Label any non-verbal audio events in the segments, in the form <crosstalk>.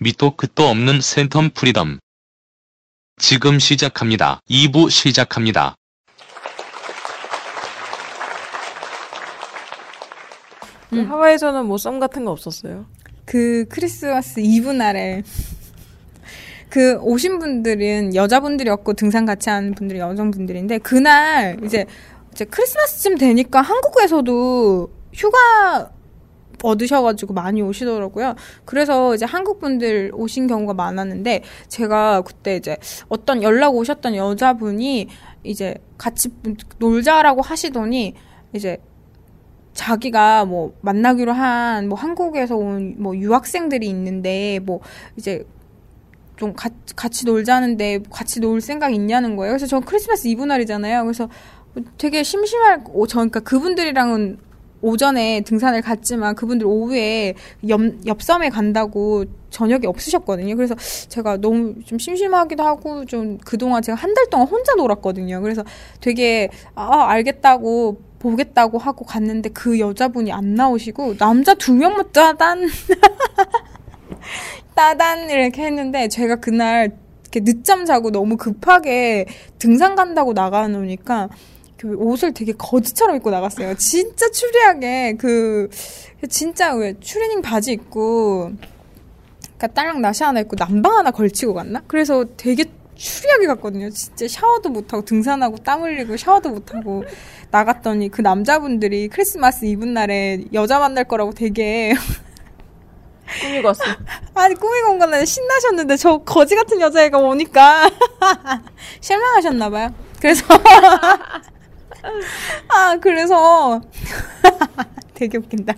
밑도 끝도 없는 센텀 프리덤. 지금 시작합니다. 2부 시작합니다. 음. 하와이에서는 뭐 썸 같은 거 없었어요? 그 크리스마스 이브 날에 <laughs> 그 오신 분들은 여자분들이었고 등산 같이 하는 분들이 여성분들인데 그날 이제 이제 크리스마스쯤 되니까 한국에서도 휴가 얻으셔가지고 많이 오시더라고요. 그래서 이제 한국 분들 오신 경우가 많았는데 제가 그때 이제 어떤 연락 오셨던 여자분이 이제 같이 놀자라고 하시더니 이제 자기가 뭐 만나기로 한 뭐 한국에서 온 뭐 유학생들이 있는데 뭐 이제 좀 가, 같이 놀자는데 같이 놀 생각 있냐는 거예요. 그래서 저 크리스마스 이브 날이잖아요. 그래서 되게 심심할 저 그러니까 그분들이랑은 오전에 등산을 갔지만 그분들 오후에 옆, 옆섬에 간다고 저녁이 없으셨거든요. 그래서 제가 너무 좀 심심하기도 하고 좀 그동안 제가 한 달 동안 혼자 놀았거든요. 그래서 되게 아 알겠다고 보겠다고 하고 갔는데 그 여자분이 안 나오시고 남자 두 명만 따단 <laughs> 따단 이렇게 했는데 제가 그날 이렇게 늦잠 자고 너무 급하게 등산 간다고 나가 놓으니까 그 옷을 되게 거지처럼 입고 나갔어요. 진짜 추리하게 그 진짜 왜 추리닝 바지 입고 그러니까 딸랑 나시 하나 입고 남방 하나 걸치고 갔나? 그래서 되게 추리하게 갔거든요. 진짜 샤워도 못하고 등산하고 땀 흘리고 샤워도 못하고 나갔더니 그 남자분들이 크리스마스 이브 날에 여자 만날 거라고 되게 <laughs> 꾸미고 왔어. 아니 꾸미고 온 거는 신나셨는데 저 거지 같은 여자애가 오니까 <laughs> 실망하셨나 봐요. 그래서 <laughs> 아 그래서 <laughs> 되게 웃긴다.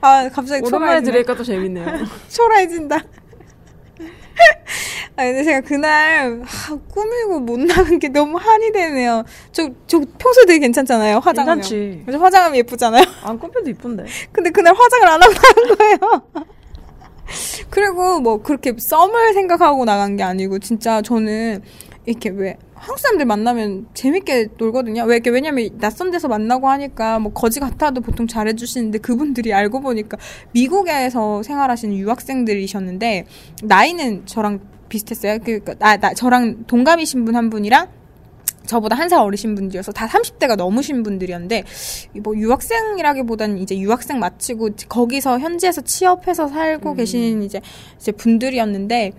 아 갑자기 오랜만에 들으니까 또 재밌네요. <laughs> 초라해진다. 아 근데 제가 그날 아, 꾸미고 못 나간 게 너무 한이 되네요. 저 저 평소에 되게 괜찮잖아요. 화장하면. 괜찮지. 그래서 화장하면 예쁘잖아요. 안 꾸며도 이쁜데. 근데 그날 화장을 안 하고 나간 거예요. <laughs> 그리고 뭐 그렇게 썸을 생각하고 나간 게 아니고 진짜 저는 이렇게 왜 한국 사람들 만나면 재밌게 놀거든요. 왜 이렇게 왜냐면 낯선 데서 만나고 하니까 뭐 거지 같아도 보통 잘해주시는데 그분들이 알고 보니까 미국에서 생활하시는 유학생들이셨는데 나이는 저랑 비슷했어요. 그러니까 나, 나 저랑 동갑이신 분 한 분이랑 저보다 한 살 어리신 분들이어서 다 30대가 넘으신 분들이었는데 뭐 유학생이라기보다는 이제 유학생 마치고 거기서 현지에서 취업해서 살고 음. 계신 이제 이제 분들이었는데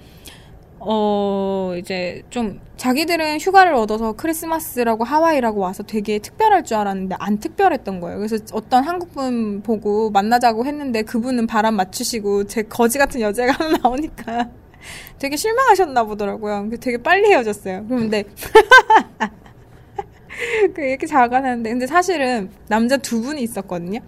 어, 이제 좀 자기들은 휴가를 얻어서 크리스마스라고 하와이라고 와서 되게 특별할 줄 알았는데 안 특별했던 거예요. 그래서 어떤 한국분 보고 만나자고 했는데 그분은 바람 맞추시고 제 거지 같은 여자가 나오니까 <laughs> 되게 실망하셨나 보더라고요. 되게 빨리 헤어졌어요. 그런데 <laughs> 그 이렇게 작아하는데 근데 사실은 남자 두 분이 있었거든요.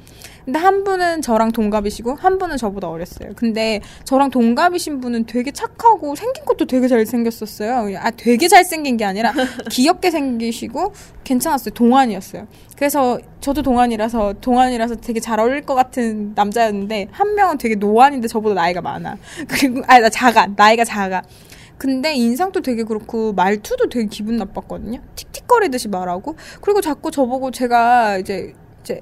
근데 한 분은 저랑 동갑이시고 한 분은 저보다 어렸어요. 근데 저랑 동갑이신 분은 되게 착하고 생긴 것도 되게 잘 생겼었어요. 아 되게 잘 생긴 게 아니라 <laughs> 귀엽게 생기시고 괜찮았어요. 동안이었어요. 그래서 저도 동안이라서 동안이라서 되게 잘 어울릴 것 같은 남자였는데 한 명은 되게 노안인데 저보다 나이가 많아. <laughs> 그리고 아니 나 작아 나이가 작아. 근데 인상도 되게 그렇고 말투도 되게 기분 나빴거든요. 틱틱거리듯이 말하고 그리고 자꾸 저보고 제가 이제 이제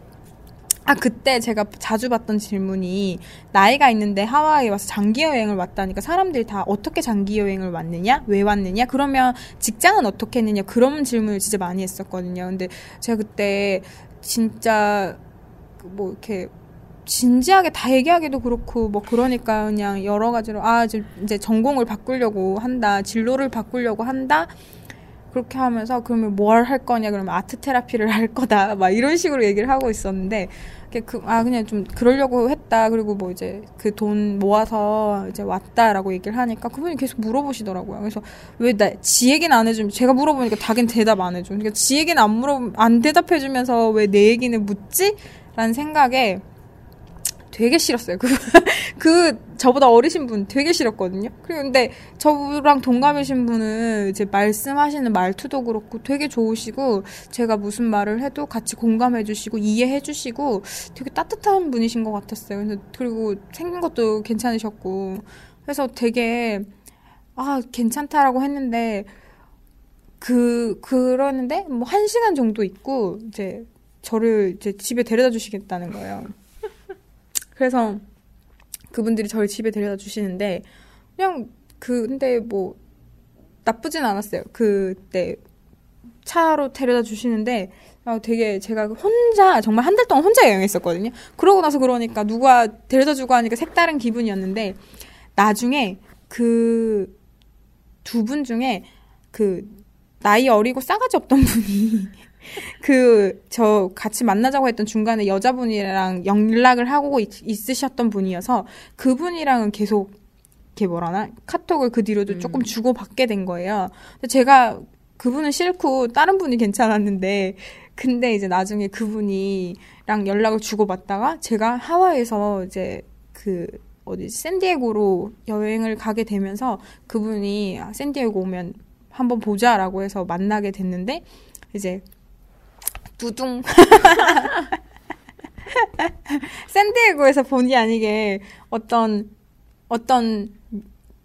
아 그때 제가 자주 받던 질문이 나이가 있는데 하와이 와서 장기 여행을 왔다니까 사람들이 다 어떻게 장기 여행을 왔느냐? 왜 왔느냐? 그러면 직장은 어떻게 했느냐? 그런 질문을 진짜 많이 했었거든요. 근데 제가 그때 진짜 뭐 이렇게 진지하게 다 얘기하기도 그렇고 뭐 그러니까 그냥 여러 가지로 아 이제 전공을 바꾸려고 한다 진로를 바꾸려고 한다 그렇게 하면서 그러면 뭘 할 거냐 그러면 아트 테라피를 할 거다 막 이런 식으로 얘기를 하고 있었는데 그, 아 그냥 좀 그러려고 했다. 그리고 뭐 이제 그 돈 모아서 이제 왔다라고 얘기를 하니까 그분이 계속 물어보시더라고요. 그래서 왜 나 지 얘기는 안 해주면 제가 물어보니까 자기는 대답 안 해줘. 그러니까 지 얘기는 안 물어 안 대답해주면서 왜 내 얘기는 묻지? 라는 생각에 되게 싫었어요. 그, <laughs> 그, 저보다 어리신 분 되게 싫었거든요. 그리고 근데 저랑 동갑이신 분은 이제 말씀하시는 말투도 그렇고 되게 좋으시고, 제가 무슨 말을 해도 같이 공감해 주시고, 이해해 주시고, 되게 따뜻한 분이신 것 같았어요. 그래서, 그리고 생긴 것도 괜찮으셨고, 그래서 되게, 아, 괜찮다라고 했는데, 그, 그러는데, 뭐, 한 시간 정도 있고, 이제, 저를 이제 집에 데려다 주시겠다는 거예요. 그래서 그분들이 저를 집에 데려다 주시는데 그냥 그 근데 뭐 나쁘진 않았어요. 그때 차로 데려다 주시는데 어, 되게 제가 혼자 정말 한 달 동안 혼자 여행했었거든요. 그러고 나서 그러니까 누가 데려다 주고 하니까 색다른 기분이었는데 나중에 그 두 분 중에 그 나이 어리고 싸가지 없던 <laughs> 분이 그 저 같이 만나자고 했던 중간에 여자분이랑 연락을 하고 있, 있으셨던 분이어서 그분이랑은 계속 이렇게 뭐라나 카톡을 그 뒤로도 음. 조금 주고 받게 된 거예요. 제가 그분은 싫고 다른 분이 괜찮았는데 근데 이제 나중에 그분이랑 연락을 주고 받다가 제가 하와이에서 이제 그 어디 샌디에고로 여행을 가게 되면서 그분이 아, 샌디에고 오면 한번 보자라고 해서 만나게 됐는데 이제 두둥 <laughs> 샌디에고에서 본의 아니게 어떤 어떤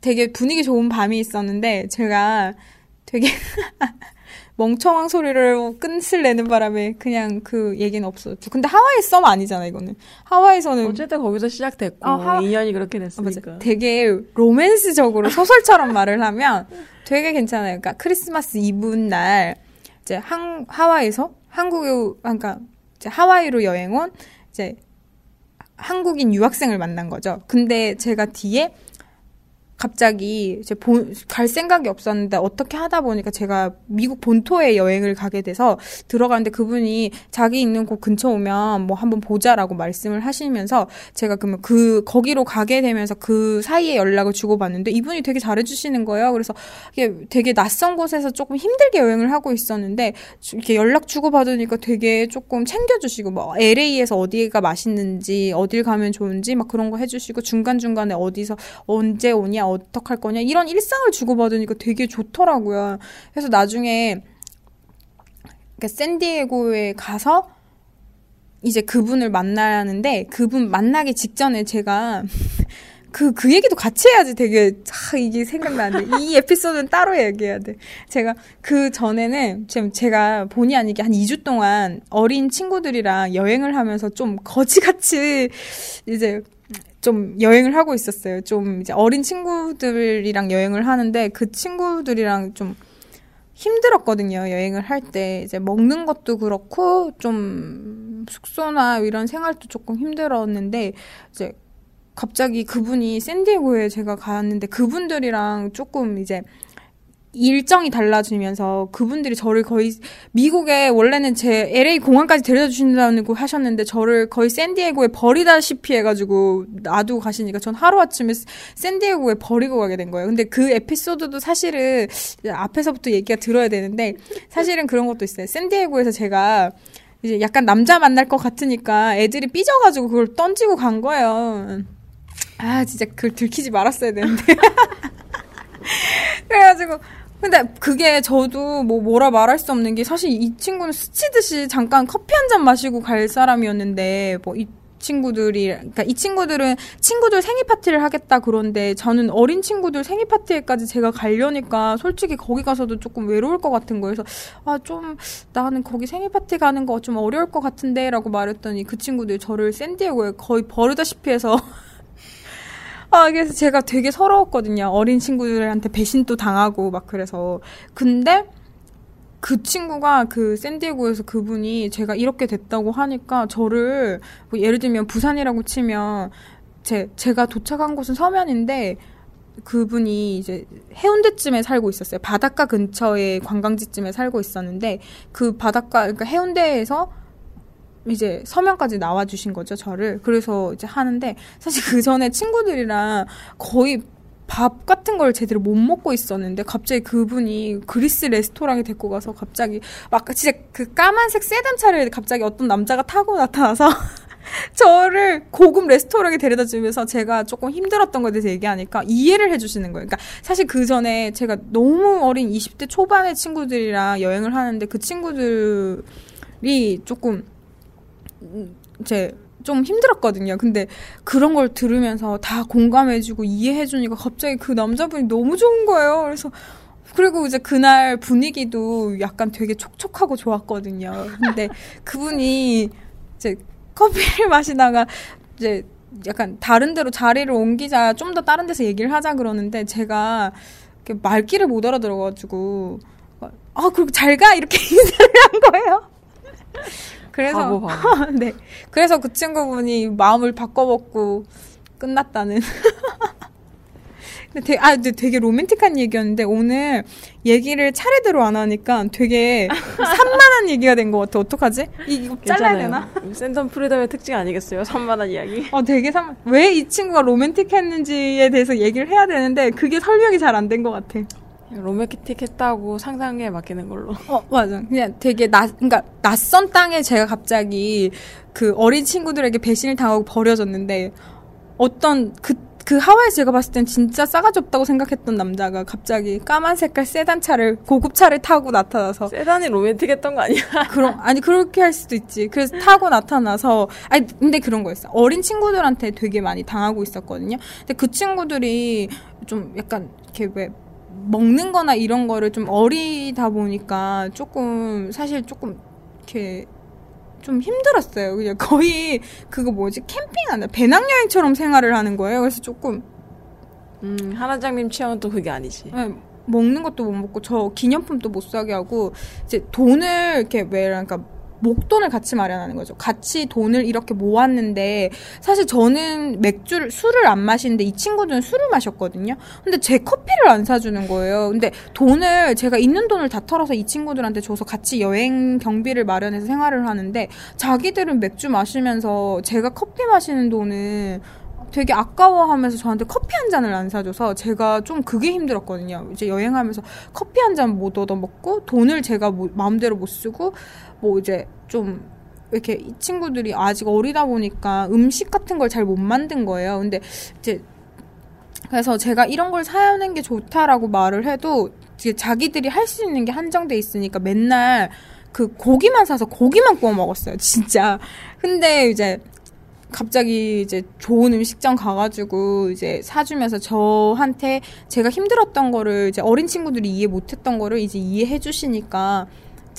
되게 분위기 좋은 밤이 있었는데 제가 되게 <laughs> 멍청한 소리를 끝을 내는 바람에 그냥 그 얘기는 없었죠. 근데 하와이 썸 아니잖아 이거는. 하와이에서는 어쨌든 거기서 시작됐고 아, 하- 인연이 그렇게 아, 됐으니까. 맞아. 되게 로맨스적으로 소설처럼 말을 하면 되게 괜찮아요. 그러니까 크리스마스 이브 날 이제 한 하와이에서 한국에 그러니까 이제 하와이로 여행 온 이제 한국인 유학생을 만난 거죠. 근데 제가 뒤에 갑자기 이제 본, 갈 생각이 없었는데 어떻게 하다 보니까 제가 미국 본토에 여행을 가게 돼서 들어가는데 그분이 자기 있는 곳 근처 오면 뭐 한번 보자라고 말씀을 하시면서 제가 그러면 그 거기로 가게 되면서 그 사이에 연락을 주고받는데 이분이 되게 잘해주시는 거예요. 그래서 이게 되게 낯선 곳에서 조금 힘들게 여행을 하고 있었는데 주- 이렇게 연락 주고받으니까 되게 조금 챙겨주시고 뭐 LA에서 어디가 맛있는지 어딜 가면 좋은지 막 그런 거 해주시고 중간 중간에 어디서 언제 오냐 어떡할 거냐 이런 일상을 주고받으니까 되게 좋더라고요. 그래서 나중에 샌디에고에 가서 이제 그분을 만나야 하는데 그분 만나기 직전에 제가 <laughs> 그, 그 얘기도 같이 해야지 되게, 아, 이게 생각나는데. 이 에피소드는 따로 얘기해야 돼. 제가 그 전에는 지금 제가 본의 아니게 한 2주 동안 어린 친구들이랑 여행을 하면서 좀 거지같이 이제 좀 여행을 하고 있었어요. 좀 이제 어린 친구들이랑 여행을 하는데 그 친구들이랑 좀 힘들었거든요. 여행을 할 때 이제 먹는 것도 그렇고 좀 숙소나 이런 생활도 조금 힘들었는데 이제 갑자기 그분이 샌디에고에 제가 갔는데 그분들이랑 조금 이제 일정이 달라지면서 그분들이 저를 거의 미국에 원래는 제 LA 공항까지 데려다 주신다고 하셨는데 저를 거의 샌디에고에 버리다시피 해가지고 놔두고 가시니까 전 하루아침에 샌디에고에 버리고 가게 된 거예요. 근데 그 에피소드도 사실은 앞에서부터 얘기가 들어야 되는데 사실은 그런 것도 있어요. 샌디에고에서 제가 이제 약간 남자 만날 것 같으니까 애들이 삐져가지고 그걸 던지고 간 거예요. 아 진짜 그걸 들키지 말았어야 되는데. <laughs> 그래가지고 근데 그게 저도 뭐 뭐라 말할 수 없는 게 사실 이 친구는 스치듯이 잠깐 커피 한 잔 마시고 갈 사람이었는데 뭐이 친구들이 그러니까 이 친구들은 친구들 생일 파티를 하겠다 그런데 저는 어린 친구들 생일 파티에까지 제가 가려니까 솔직히 거기 가서도 조금 외로울 것 같은 거예요. 그래서 아 좀 나는 거기 생일 파티 가는 거 좀 어려울 것 같은데라고 말했더니 그 친구들이 저를 샌디에고에 거의 버르다시피 해서 <laughs> 아, 그래서 제가 되게 서러웠거든요. 어린 친구들한테 배신도 당하고 막 그래서. 근데 그 친구가 그 샌디에고에서 그분이 제가 이렇게 됐다고 하니까 저를 뭐 예를 들면 부산이라고 치면 제 제가 도착한 곳은 서면인데 그분이 이제 해운대쯤에 살고 있었어요. 바닷가 근처에 관광지쯤에 살고 있었는데 그 바닷가 그러니까 해운대에서 이제 서면까지 나와주신 거죠, 저를. 그래서 이제 하는데, 사실 그 전에 친구들이랑 거의 밥 같은 걸 제대로 못 먹고 있었는데, 갑자기 그분이 그리스 레스토랑에 데리고 가서 갑자기, 막 진짜 그 까만색 세단 차를 갑자기 어떤 남자가 타고 나타나서, <laughs> 저를 고급 레스토랑에 데려다 주면서 제가 조금 힘들었던 거에 대해서 얘기하니까 이해를 해주시는 거예요. 그러니까 사실 그 전에 제가 너무 어린 20대 초반의 친구들이랑 여행을 하는데 그 친구들이 조금 이제 좀 힘들었거든요. 근데 그런 걸 들으면서 다 공감해주고 이해해주니까 갑자기 그 남자분이 너무 좋은 거예요. 그래서 그리고 이제 그날 분위기도 약간 되게 촉촉하고 좋았거든요. 근데 그분이 이제 커피를 <laughs> 마시다가 이제 약간 다른 데로 자리를 옮기자 좀 더 다른 데서 얘기를 하자 그러는데 제가 말귀를 못 알아들어가지고 아 그리고 잘 가 이렇게 <laughs> 인사를 한 거예요. 그래서. <laughs> 네 그래서 그 친구분이 마음을 바꿔먹고 끝났다는. <laughs> 근데 되게, 아, 근데 되게 로맨틱한 얘기였는데 오늘 얘기를 차례대로 안 하니까 되게 <laughs> 산만한 얘기가 된 것 같아. 어떡하지? 이- 이거 잘라야 되나? 센텀 프리덤의 특징 아니겠어요? 산만한 이야기. 어, 되게 산, 왜 이 친구가 로맨틱했는지에 대해서 얘기를 해야 되는데 그게 설명이 잘 안 된 것 같아. 로맨틱 했다고 상상에 맡기는 걸로. 어, 맞아. 그냥 되게 낯, 그러니까 낯선 땅에 제가 갑자기 그 어린 친구들에게 배신을 당하고 버려졌는데 어떤 그, 그 하와이에서 제가 봤을 땐 진짜 싸가지 없다고 생각했던 남자가 갑자기 까만 색깔 세단 차를, 고급 차를 타고 나타나서 세단이 로맨틱 했던 거 아니야? <laughs> 그런 아니 그렇게 할 수도 있지. 그래서 타고 나타나서 아니 근데 그런 거였어. 어린 친구들한테 되게 많이 당하고 있었거든요. 근데 그 친구들이 좀 약간 이렇게 왜 먹는 거나 이런 거를 좀 어리다 보니까 조금 사실 조금 이렇게 좀 힘들었어요. 그냥 거의 그거 뭐지 캠핑 하나 배낭여행처럼 생활을 하는 거예요. 그래서 조금 음, 하나장님 취향은 또 그게 아니지. 네, 먹는 것도 못 먹고 저 기념품도 못 사게 하고 이제 돈을 이렇게 왜 그러니까 목돈을 같이 마련하는 거죠. 같이 돈을 이렇게 모았는데 사실 저는 맥주를 술을 안 마시는데 이 친구들은 술을 마셨거든요. 근데 제 커피를 안 사주는 거예요. 근데 돈을 제가 있는 돈을 다 털어서 이 친구들한테 줘서 같이 여행 경비를 마련해서 생활을 하는데 자기들은 맥주 마시면서 제가 커피 마시는 돈은 되게 아까워하면서 저한테 커피 한 잔을 안 사줘서 제가 좀 그게 힘들었거든요. 이제 여행하면서 커피 한 잔 못 얻어 먹고 돈을 제가 뭐- 마음대로 못 쓰고 뭐 이제 좀 이렇게 이 친구들이 아직 어리다 보니까 음식 같은 걸 잘 못 만든 거예요. 근데 이제 그래서 제가 이런 걸 사는 게 좋다라고 말을 해도 이제 자기들이 할 수 있는 게 한정돼 있으니까 맨날 그 고기만 사서 고기만 구워 먹었어요. 진짜. 근데 이제 갑자기 이제 좋은 음식점 가가지고 이제 사주면서 저한테 제가 힘들었던 거를 이제 어린 친구들이 이해 못했던 거를 이제 이해해 주시니까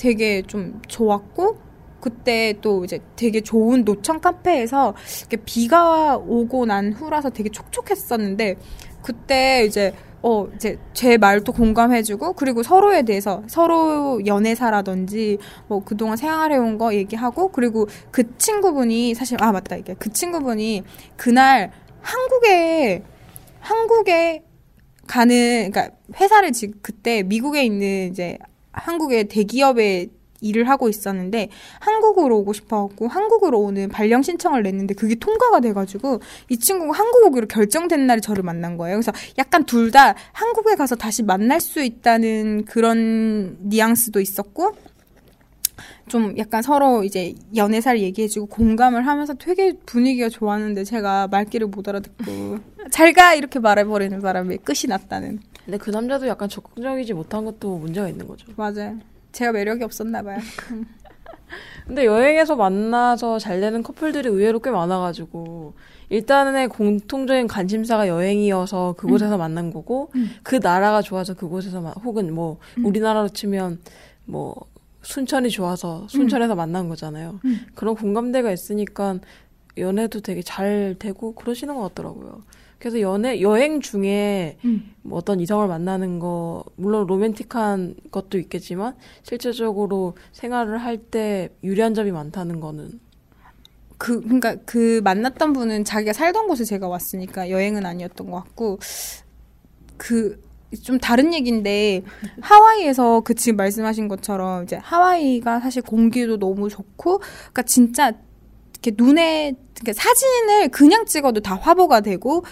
되게 좀 좋았고 그때 또 이제 되게 좋은 노천 카페에서 비가 오고 난 후라서 되게 촉촉했었는데 그때 이제 어 이제 제 말도 공감해주고 그리고 서로에 대해서 서로 연애사라든지 뭐 그동안 생활해온 거 얘기하고 그리고 그 친구분이 사실 아 맞다 이게. 그 친구분이 그날 한국에 한국에 가는 그러니까 회사를 지금 그때 미국에 있는 이제 한국의 대기업에 일을 하고 있었는데 한국으로 오고 싶어갖고 한국으로 오는 발령 신청을 냈는데 그게 통과가 돼가지고 이 친구가 한국 오기로 결정된 날에 저를 만난 거예요. 그래서 약간 둘 다 한국에 가서 다시 만날 수 있다는 그런 뉘앙스도 있었고 좀 약간 서로 이제 연애사를 얘기해주고 공감을 하면서 되게 분위기가 좋았는데 제가 말귀를 못 알아듣고 <laughs> 잘 가 이렇게 말해버리는 바람에 끝이 났다는 근데 그 남자도 약간 적극적이지 못한 것도 문제가 있는 거죠. 맞아요. 제가 매력이 없었나 봐요. <laughs> 근데 여행에서 만나서 잘 되는 커플들이 의외로 꽤 많아가지고 일단은 공통적인 관심사가 여행이어서 그곳에서 만난 거고 그 나라가 좋아서 그곳에서 마- 혹은 뭐 우리나라로 치면 뭐 순천이 좋아서 순천에서 만난 거잖아요. 그런 공감대가 있으니까 연애도 되게 잘 되고 그러시는 것 같더라고요. 그래서 연애 여행 중에 뭐 어떤 이성을 만나는 거 물론 로맨틱한 것도 있겠지만 실제적으로 생활을 할 때 유리한 점이 많다는 거는. 그 그러니까 그 만났던 분은 자기가 살던 곳에 제가 왔으니까 여행은 아니었던 것 같고 그 좀 다른 얘기인데 <laughs> 하와이에서 그 지금 말씀하신 것처럼 이제 하와이가 사실 공기도 너무 좋고 그러니까 진짜 이렇게 눈에 그러니까 사진을 그냥 찍어도 다 화보가 되고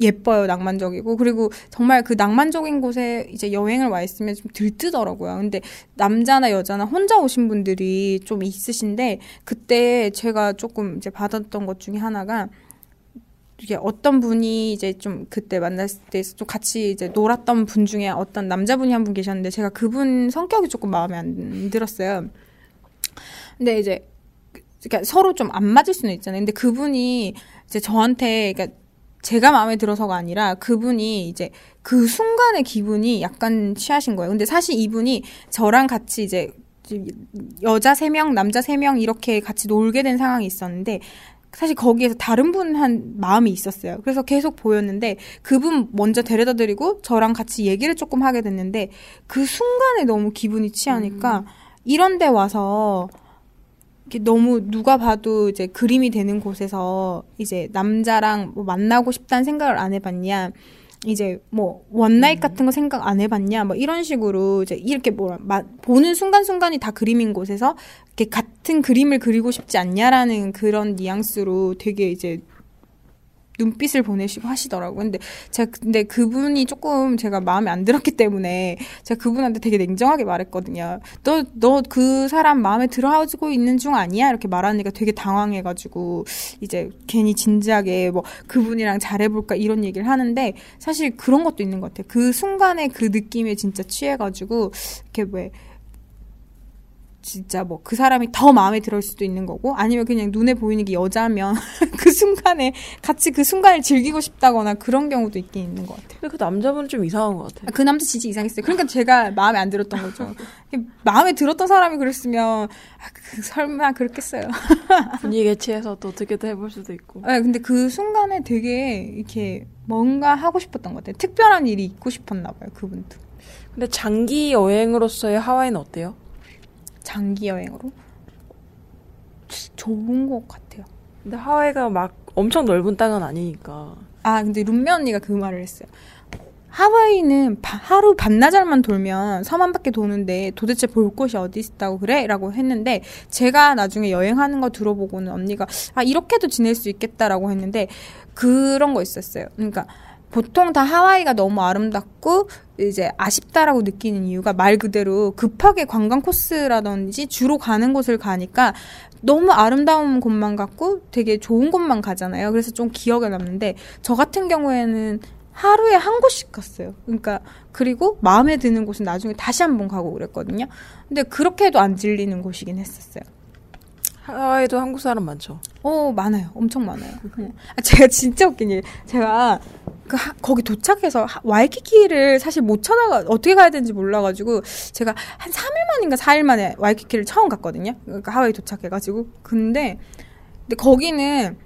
예뻐요, 낭만적이고. 그리고 정말 그 낭만적인 곳에 이제 여행을 와 있으면 좀 들뜨더라고요. 근데 남자나 여자나 혼자 오신 분들이 좀 있으신데, 그때 제가 조금 이제 받았던 것 중에 하나가, 이게 어떤 분이 이제 좀 그때 만났을 때 좀 같이 이제 놀았던 분 중에 어떤 남자분이 한 분 계셨는데, 제가 그분 성격이 조금 마음에 안 들었어요. 근데 이제, 그러니까 서로 좀 안 맞을 수는 있잖아요. 근데 그분이 이제 저한테, 그러니까 제가 마음에 들어서가 아니라 그분이 이제 그 순간의 기분이 약간 취하신 거예요. 근데 사실 이분이 저랑 같이 이제 여자 세 명, 남자 세 명 이렇게 같이 놀게 된 상황이 있었는데 사실 거기에서 다른 분 한 마음이 있었어요. 그래서 계속 보였는데 그분 먼저 데려다 드리고 저랑 같이 얘기를 조금 하게 됐는데 그 순간에 너무 기분이 취하니까 이런 데 와서 너무 누가 봐도 이제 그림이 되는 곳에서 이제 남자랑 뭐 만나고 싶다는 생각을 안 해봤냐. 이제 뭐 원나잇 같은 거 생각 안 해봤냐 뭐 이런 식으로 이제 이렇게 뭐라 마, 보는 순간순간이 다 그림인 곳에서 이렇게 같은 그림을 그리고 싶지 않냐라는 그런 뉘앙스로 되게 이제 눈빛을 보내시고 하시더라고요. 근데 제가 근데 그분이 조금 제가 마음에 안 들었기 때문에 제가 그분한테 되게 냉정하게 말했거든요. 너 너 그 사람 마음에 들어하고 있는 중 아니야? 이렇게 말하니까 되게 당황해가지고 이제 괜히 진지하게 뭐 그분이랑 잘해볼까 이런 얘기를 하는데 사실 그런 것도 있는 것 같아요. 그 순간에 그 느낌에 진짜 취해가지고 이렇게 왜 진짜 뭐 그 사람이 더 마음에 들을 수도 있는 거고 아니면 그냥 눈에 보이는 게 여자면 <laughs> 그 순간에 같이 그 순간을 즐기고 싶다거나 그런 경우도 있긴 있는 것 같아요. 근데 그 남자분은 좀 이상한 것 같아요. 아, 그 남자 진짜 이상했어요. 그러니까 제가 마음에 안 들었던 거죠. 마음에 들었던 사람이 그랬으면 아, 그, 설마 그렇겠어요. <laughs> 분위기에 취해서 또 어떻게든 해볼 수도 있고. 네, 근데 그 순간에 되게 이렇게 뭔가 하고 싶었던 것 같아요. 특별한 일이 있고 싶었나 봐요, 그분도. 근데 장기 여행으로서의 하와이는 어때요? 장기 여행으로 좋은 것 같아요. 근데 하와이가 막 엄청 넓은 땅은 아니니까. 아 근데 룸메 언니가 그 말을 했어요. 하와이는 바, 하루 반나절만 돌면 섬한 바퀴 도는데 도대체 볼 곳이 어디 있다고 그래? 라고 했는데 제가 나중에 여행하는 거 들어보고는 언니가 아 이렇게도 지낼 수 있겠다라고 했는데 그런 거 있었어요. 그러니까 보통 다 하와이가 너무 아름답고 이제 아쉽다라고 느끼는 이유가 말 그대로 급하게 관광 코스라든지 주로 가는 곳을 가니까 너무 아름다운 곳만 갔고 되게 좋은 곳만 가잖아요. 그래서 좀 기억에 남는데 저 같은 경우에는 하루에 한 곳씩 갔어요. 그러니까 그리고 마음에 드는 곳은 나중에 다시 한 번 가고 그랬거든요. 근데 그렇게 해도 안 질리는 곳이긴 했었어요. 하와이도 한국 사람 많죠. 어 많아요. 엄청 많아요. 네. 아, 제가 진짜 웃긴 일. 제가 그 하, 거기 도착해서 하, 와이키키를 사실 못 찾아가 어떻게 가야 되는지 몰라가지고 제가 한 3일 만인가 4일 만에 와이키키를 처음 갔거든요. 그러니까 하와이 도착해가지고 근데 근데 거기는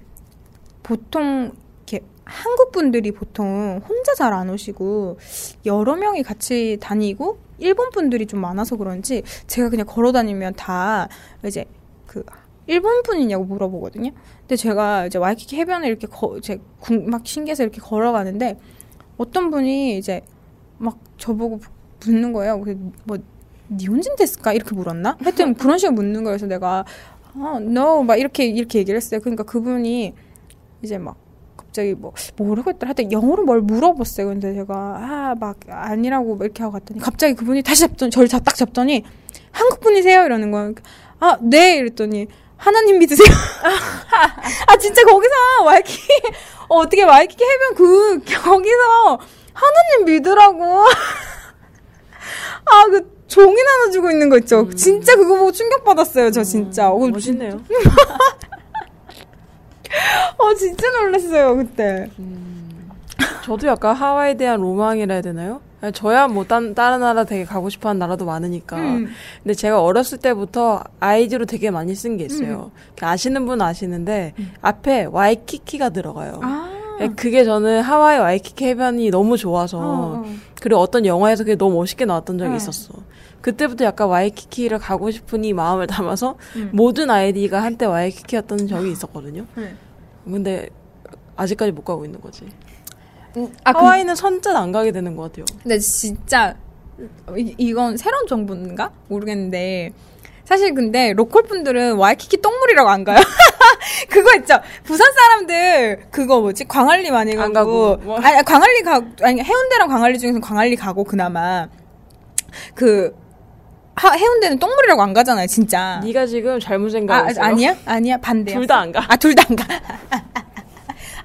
보통 이렇게 한국 분들이 보통 혼자 잘 안 오시고 여러 명이 같이 다니고 일본 분들이 좀 많아서 그런지 제가 그냥 걸어 다니면 다 이제 그 일본 분이냐고 물어보거든요. 근데 제가 이제 와이키키 해변을 이렇게 거, 이제 막 신기해서 이렇게 걸어가는데 어떤 분이 이제 막 저보고 묻는 거예요. 뭐 니 혼진 데스까 이렇게 물었나? 하여튼 그런 식으로 묻는 거예요. 그래서 내가 아, no 막 이렇게 이렇게 얘기를 했어요. 그러니까 그분이 이제 막 갑자기 뭐 뭐라고 했더라 하여튼 영어로 뭘 물어봤어요. 근데 제가 아 막 아니라고 이렇게 하고 갔더니 갑자기 그분이 다시 잡더니 저를 딱 잡더니 한국 분이세요 이러는 거예요. 아 네 이랬더니 하나님 믿으세요? <laughs> 아 진짜 거기서 와이키키 어, 어떻게 와이키키 해변 그 거기서 하나님 믿으라고 아 그 종이 나눠주고 있는 거 있죠. 음. 진짜 그거 보고 충격 받았어요. 저 진짜. 음, 멋있네요. <laughs> 어 진짜 놀랐어요 그때. 음, 저도 약간 하와이에 대한 로망이라 해야 되나요? 저야 뭐 딴, 다른 나라 되게 가고 싶어 하는 나라도 많으니까. 음. 근데 제가 어렸을 때부터 아이디로 되게 많이 쓴 게 있어요. 음. 아시는 분 아시는데, 음. 앞에 와이키키가 들어가요. 아. 그게 저는 하와이 와이키키 해변이 너무 좋아서, 어, 어. 그리고 어떤 영화에서 그게 너무 멋있게 나왔던 적이 네. 있었어. 그때부터 약간 와이키키를 가고 싶은 이 마음을 담아서 음. 모든 아이디가 한때 와이키키였던 적이 있었거든요. 네. 근데 아직까지 못 가고 있는 거지. 음, 아, 그 하와이는 그, 선뜻 안 가게 되는 것 같아요. 근데 진짜 이, 이건 새로운 정보인가 모르겠는데 사실 근데 local 분들은 와이키키 똥물이라고 안 가요. <laughs> 그거 있죠. 부산 사람들 그거 뭐지 광안리 많이 가고, 가고 뭐. 아니 광안리 가 아니 해운대랑 광안리 중에서 광안리 가고 그나마 그 하, 해운대는 똥물이라고 안 가잖아요, 진짜. 네가 지금 잘못 생각했어. 아, 아니야? 아니야, 반대야. 둘 다 안 가. 아, 둘 다 안 가. <laughs>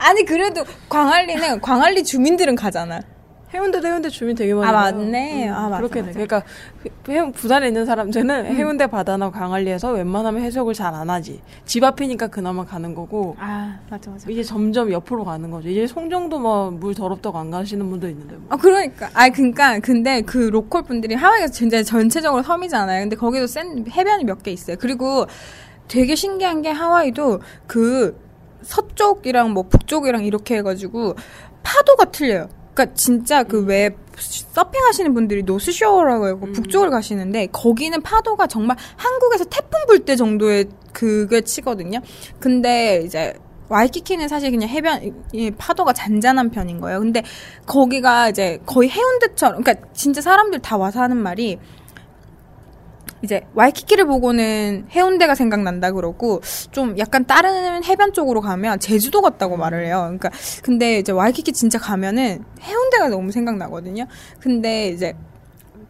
아니 그래도 광안리는 광안리 주민들은 가잖아. 해운대도 해운대 주민 되게 많아요. 아 맞네. 음, 아 맞아, 그렇게 맞아. 돼. 그러니까 해, 부산에 있는 사람들은 음. 해운대 바다나 광안리에서 웬만하면 해석을 잘 안 하지. 집 앞이니까 그나마 가는 거고. 아 맞아 맞아. 이제 점점 옆으로 가는 거죠. 이제 송정도 뭐 물 더럽다고 안 가시는 분도 있는데. 뭐. 아 그러니까. 아 그러니까 근데 그 local 분들이 하와이가 진짜 전체적으로 섬이잖아요. 근데 거기도 센 해변이 몇 개 있어요. 그리고 되게 신기한 게 하와이도 그 서쪽이랑 뭐 북쪽이랑 이렇게 해가지고 파도가 틀려요. 그러니까 진짜 그 왜 서핑 하시는 분들이 North Shore라고 해고 음. 북쪽을 가시는데 거기는 파도가 정말 한국에서 태풍 불 때 정도의 그게 치거든요. 근데 이제 와이키키는 사실 그냥 해변 파도가 잔잔한 편인 거예요. 근데 거기가 이제 거의 해운대처럼 그러니까 진짜 사람들 다 와서 하는 말이 이제 와이키키를 보고는 해운대가 생각난다 그러고 좀 약간 다른 해변 쪽으로 가면 제주도 같다고 말을 해요. 그러니까 근데 이제 와이키키 진짜 가면은 해운대가 너무 생각나거든요. 근데 이제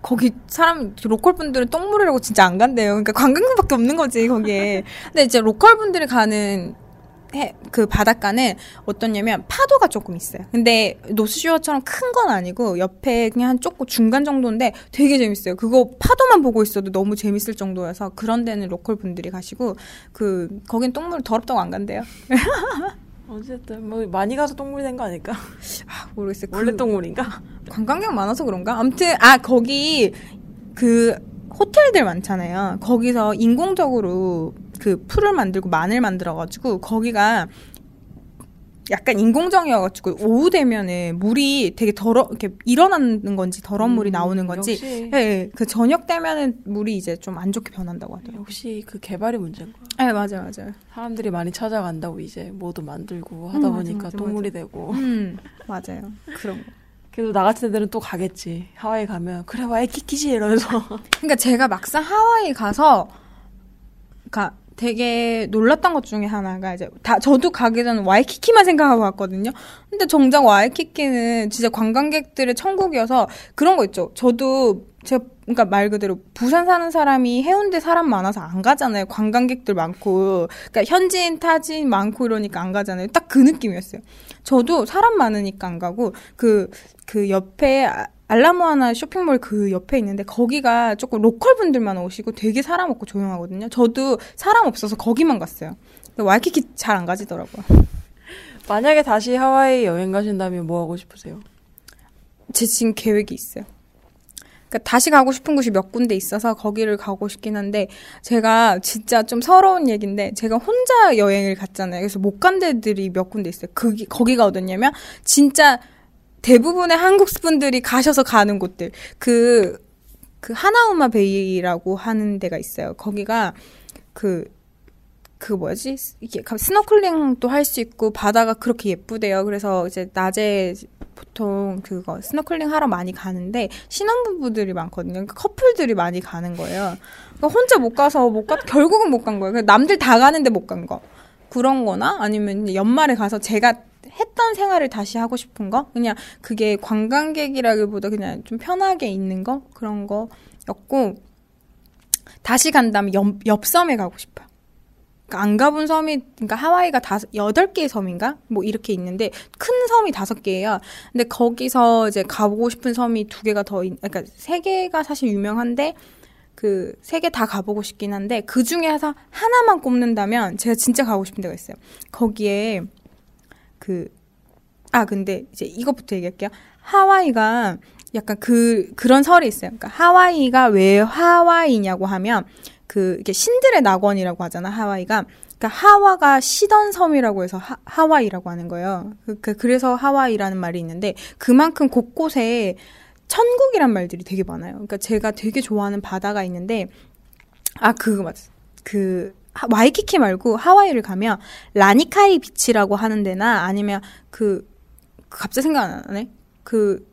거기 사람 local 분들은 똥물이라고 진짜 안 간대요. 그러니까 관광객밖에 없는 거지 거기에. 근데 이제 local 분들이 가는 해, 그 바닷가는 어떻냐면 파도가 조금 있어요. 근데 노스쇼어처럼 큰 건 아니고 옆에 그냥 한 조금 중간 정도인데 되게 재밌어요. 그거 파도만 보고 있어도 너무 재밌을 정도여서 그런 데는 로컬 분들이 가시고 그 거긴 똥물 더럽다고 안 간대요. <laughs> 어쨌든 뭐 많이 가서 똥물이 된 거 아닐까? 아, 모르겠어요. 원래 그, 똥물인가? 관광객 많아서 그런가? 아무튼 아 거기 그 호텔들 많잖아요. 거기서 인공적으로 그 풀을 만들고 만을 만들어가지고 거기가 약간 인공정이어가지고 오후 되면은 물이 되게 더러 이렇게 일어나는 건지 더러운 음, 물이 나오는 건지 예, 예, 그 저녁 되면은 물이 이제 좀 안 좋게 변한다고 하더라고요. 혹시 그 개발이 문제인 거야? 예, 맞아요, 맞아요. 사람들이 많이 찾아간다고 이제 뭐도 만들고 하다 음, 보니까 맞아, 맞아, 맞아. 되고. 음, 맞아요. <laughs> 그런 거. 그래도 나 같은 애들은 또 가겠지. 하와이 가면 그래 와이 키키지 이러면서. <laughs> 그러니까 제가 막상 하와이 가서 그러니까 되게 놀랐던 것 중에 하나가 이제 다 저도 가기 전에 와이키키만 생각하고 왔거든요. 근데 정작 와이키키는 진짜 관광객들의 천국이어서 그런 거 있죠. 저도 제가 그러니까 말 그대로 부산 사는 사람이 해운대 사람 많아서 안 가잖아요. 관광객들 많고 그러니까 현지인 타지인 많고 이러니까 안 가잖아요. 딱 그 느낌이었어요. 저도 사람 많으니까 안 가고 그그 그 옆에 알라모아나 쇼핑몰 그 옆에 있는데 거기가 조금 로컬 분들만 오시고 되게 사람 없고 조용하거든요. 저도 사람 없어서 거기만 갔어요. 와이키키 잘 안 가지더라고요. <laughs> 만약에 다시 하와이 여행 가신다면 뭐 하고 싶으세요? 제 지금 계획이 있어요. 그러니까 다시 가고 싶은 곳이 몇 군데 있어서 거기를 가고 싶긴 한데 제가 진짜 좀 서러운 얘기인데 제가 혼자 여행을 갔잖아요. 그래서 못 간 데들이 몇 군데 있어요. 거기 거기가 어디냐면 진짜 대부분의 한국 분들이 가셔서 가는 곳들. 그, 그 하나우마 베이라고 하는 데가 있어요. 거기가 그, 그 뭐지? 이게 스노클링도 할 수 있고 바다가 그렇게 예쁘대요. 그래서 이제 낮에 보통 그거 스노클링 하러 많이 가는데 신혼부부들이 많거든요. 그러니까 커플들이 많이 가는 거예요. 그러니까 혼자 못 가서 못 가, 결국은 못 간 거예요. 그러니까 남들 다 가는데 못 간 거. 그런 거나 아니면 연말에 가서 제가 했던 생활을 다시 하고 싶은 거? 그냥 그게 관광객이라기보다 그냥 좀 편하게 있는 거? 그런 거였고, 다시 간다면 옆, 옆 섬에 가고 싶어요. 안 가본 섬이, 그러니까 하와이가 다섯, 여덟 개의 섬인가? 뭐 이렇게 있는데, 큰 섬이 다섯 개예요. 근데 거기서 이제 가보고 싶은 섬이 두 개가 더, 있, 그러니까 세 개가 사실 유명한데, 그 세 개 다 가보고 싶긴 한데, 그 중에서 하나만 꼽는다면, 제가 진짜 가고 싶은 데가 있어요. 거기에, 그, 아, 근데 이제 이것부터 얘기할게요. 하와이가 약간 그, 그런 설이 있어요. 그러니까 하와이가 왜 하와이냐고 하면 그, 이게 신들의 낙원이라고 하잖아, 하와이가. 그러니까 하와가 시던 섬이라고 해서 하, 하와이라고 하는 거예요. 그, 그, 그래서 하와이라는 말이 있는데 그만큼 곳곳에 천국이란 말들이 되게 많아요. 그러니까 제가 되게 좋아하는 바다가 있는데 아 그거 맞. 그 와이키키 말고 하와이를 가면 라니카이 비치라고 하는 데나 아니면 그, 그 갑자기 생각 안 나네. 그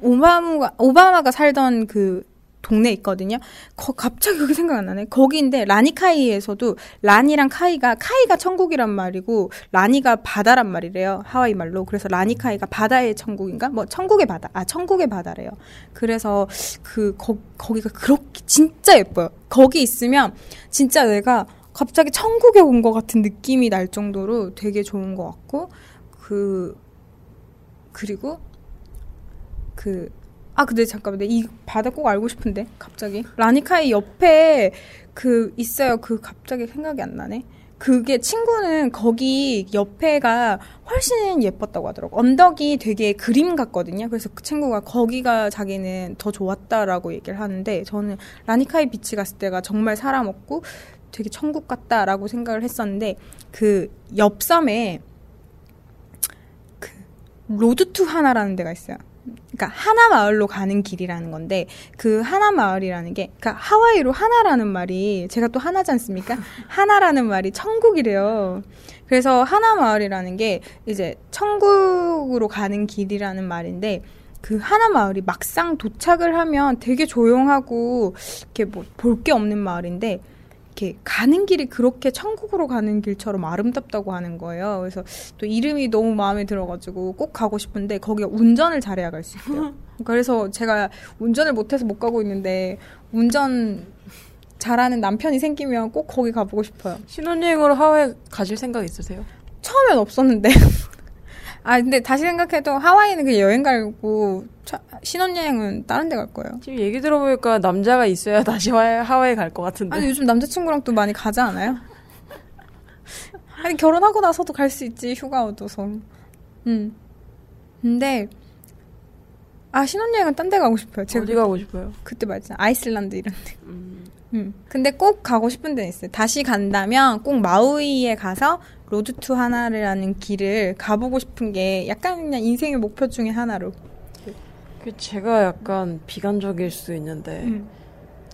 오바마가 오바마가 살던 그 동네 있거든요. 거, 갑자기 그게 생각 안 나네. 거기인데 라니카이에서도 라니랑 카이가 카이가 천국이란 말이고 라니가 바다란 말이래요. 하와이 말로. 그래서 라니카이가 바다의 천국인가? 뭐 천국의 바다. 아 천국의 바다래요. 그래서 그 거, 거기가 그렇게 진짜 예뻐요. 거기 있으면 진짜 내가 갑자기 천국에 온 것 같은 느낌이 날 정도로 되게 좋은 것 같고 그 그리고 그 아 근데 잠깐만 이 바다 꼭 알고 싶은데 갑자기 라니카이 옆에 그 있어요 그 갑자기 생각이 안 나네 그게 친구는 거기 옆에가 훨씬 예뻤다고 하더라고. 언덕이 되게 그림 같거든요. 그래서 그 친구가 거기가 자기는 더 좋았다라고 얘기를 하는데 저는 라니카이 beach 갔을 때가 정말 사람 없고 되게 천국 같다라고 생각을 했었는데 그 옆섬에 그 Road to 하나라는 데가 있어요. 그러니까 하나 마을로 가는 길이라는 건데 그 하나 마을이라는 게 그러니까 하와이로 하나라는 말이 제가 또 하나지 않습니까? <laughs> 하나라는 말이 천국이래요. 그래서 하나 마을이라는 게 이제 천국으로 가는 길이라는 말인데 그 하나 마을이 막상 도착을 하면 되게 조용하고 이렇게 뭐 볼 게 없는 마을인데 이렇게 가는 길이 그렇게 천국으로 가는 길처럼 아름답다고 하는 거예요. 그래서 또 이름이 너무 마음에 들어가지고 꼭 가고 싶은데 거기가 운전을 잘해야 갈 수 있대요. <laughs> 그래서 제가 운전을 못해서 못 가고 있는데 운전 잘하는 남편이 생기면 꼭 거기 가보고 싶어요. 신혼여행으로 하와이 가실 생각 있으세요? 처음엔 없었는데. <laughs> 아 근데 다시 생각해도 하와이는 그냥 여행 가고 신혼여행은 다른 데 갈 거예요. 지금 얘기 들어보니까 남자가 있어야 다시 하와이 갈 것 같은데. 아니 요즘 남자친구랑 또 많이 가지 않아요? 아니 결혼하고 나서도 갈 수 있지 휴가 얻어서. 음. 근데 아 신혼여행은 딴 데 가고 싶어요. 제가 어디 가고 싶어요? 그때 말했잖아 아이슬란드 이런 데. 음. 음. 근데 꼭 가고 싶은 데 있어요. 다시 간다면 꼭 마우이에 가서 Road to 하나라는 길을 가보고 싶은 게 약간 그냥 인생의 목표 중에 하나로. 그 제가 약간 비관적일 수 있는데 음.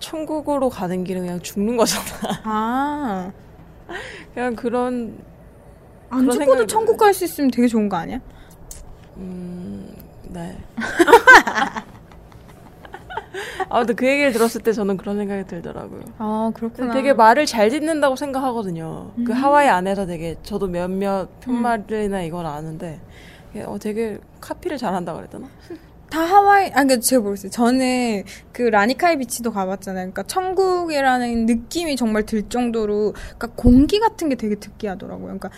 천국으로 가는 길은 그냥 죽는 거잖아. 아. <laughs> 그냥 그런 안 죽고도 천국 갈 수 있으면 되게 좋은 거 아니야? 음, 네. <laughs> 아무튼 그 얘기를 들었을 때 저는 그런 생각이 들더라고요. 아, 그렇구나. 되게 말을 잘 듣는다고 생각하거든요. 그 음. 그 하와이 안에서 되게 저도 몇몇 편말이나 음. 이걸 아는데 어, 되게 카피를 잘한다 그랬더나? <laughs> 다 하와이, 아, 그니까 제가 모르겠어요. 저는 그 라니카이 비치도 가봤잖아요. 그러니까 천국이라는 느낌이 정말 들 정도로, 그러니까 공기 같은 게 되게 특이하더라고요. 그러니까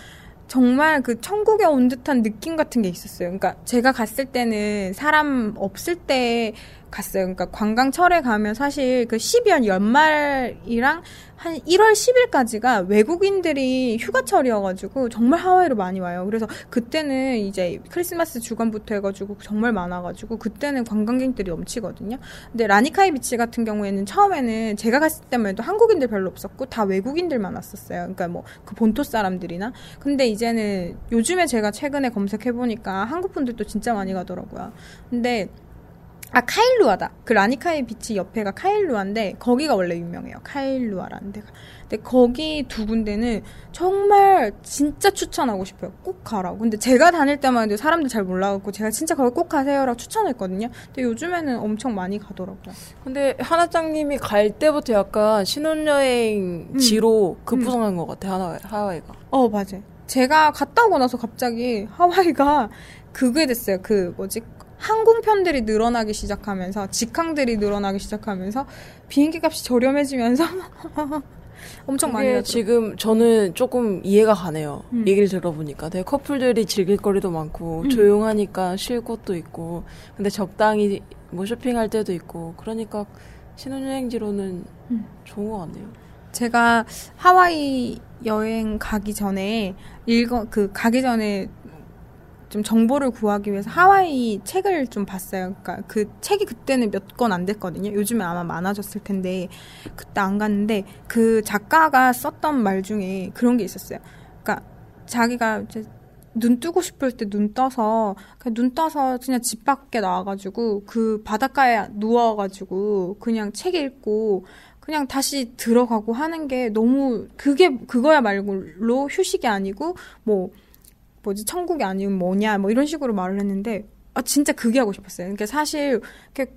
정말 그 천국에 온 듯한 느낌 같은 게 있었어요. 그러니까 제가 갔을 때는 사람 없을 때 갔어요. 그러니까 관광철에 가면 사실 그 12월 연말이랑 한 1월 10일까지가 외국인들이 휴가철이어가지고 정말 하와이로 많이 와요. 그래서 그때는 이제 크리스마스 주간부터 해가지고 정말 많아가지고 그때는 관광객들이 넘치거든요. 근데 라니카이 비치 같은 경우에는 처음에는 제가 갔을 때만 해도 한국인들 별로 없었고 다 외국인들만 왔었어요. 그러니까 뭐 그 본토 사람들이나. 근데 이제는 요즘에 제가 최근에 검색해보니까 한국 분들도 진짜 많이 가더라고요. 근데 아 카일루아다. 그 라니카이 비치 옆에가 카일루아인데 거기가 원래 유명해요. 카일루아라는 데가. 근데 거기 두 군데는 정말 진짜 추천하고 싶어요. 꼭 가라고. 근데 제가 다닐 때만 해도 사람들 잘 몰라갖고 제가 진짜 거기 꼭 가세요라고 추천했거든요. 근데 요즘에는 엄청 많이 가더라고요. 근데 하나짱님이 갈 때부터 약간 신혼여행 지로 음. 급부상한 음. 것 같아 하나 하와이가. 어 맞아요. 제가 갔다 오고 나서 갑자기 하와이가 그게 됐어요. 그 뭐지 항공편들이 늘어나기 시작하면서 직항들이 늘어나기 시작하면서 비행기 값이 저렴해지면서 <laughs> 엄청 많이 했죠. 지금 저는 조금 이해가 가네요. 음. 얘기를 들어보니까 되게 커플들이 즐길 거리도 많고 음. 조용하니까 쉴 곳도 있고 근데 적당히 뭐 쇼핑할 때도 있고 그러니까 신혼여행지로는 음. 좋은 것 같네요. 제가 하와이 여행 가기 전에 읽어 그 가기 전에 좀 정보를 구하기 위해서 하와이 책을 좀 봤어요. 그러니까 그 책이 그때는 몇 권 안 됐거든요. 요즘에 아마 많아졌을 텐데 그때 안 갔는데 그 작가가 썼던 말 중에 그런 게 있었어요. 그러니까 자기가 이제 눈 뜨고 싶을 때 눈 떠서 그냥 눈 떠서 그냥 집 밖에 나와가지고 그 바닷가에 누워가지고 그냥 책 읽고 그냥 다시 들어가고 하는 게 너무 그게 그거야 말고로 휴식이 아니고 뭐 뭐지 천국이 아니면 뭐냐 뭐 이런 식으로 말을 했는데 아 진짜 그게 하고 싶었어요. 그러니까 사실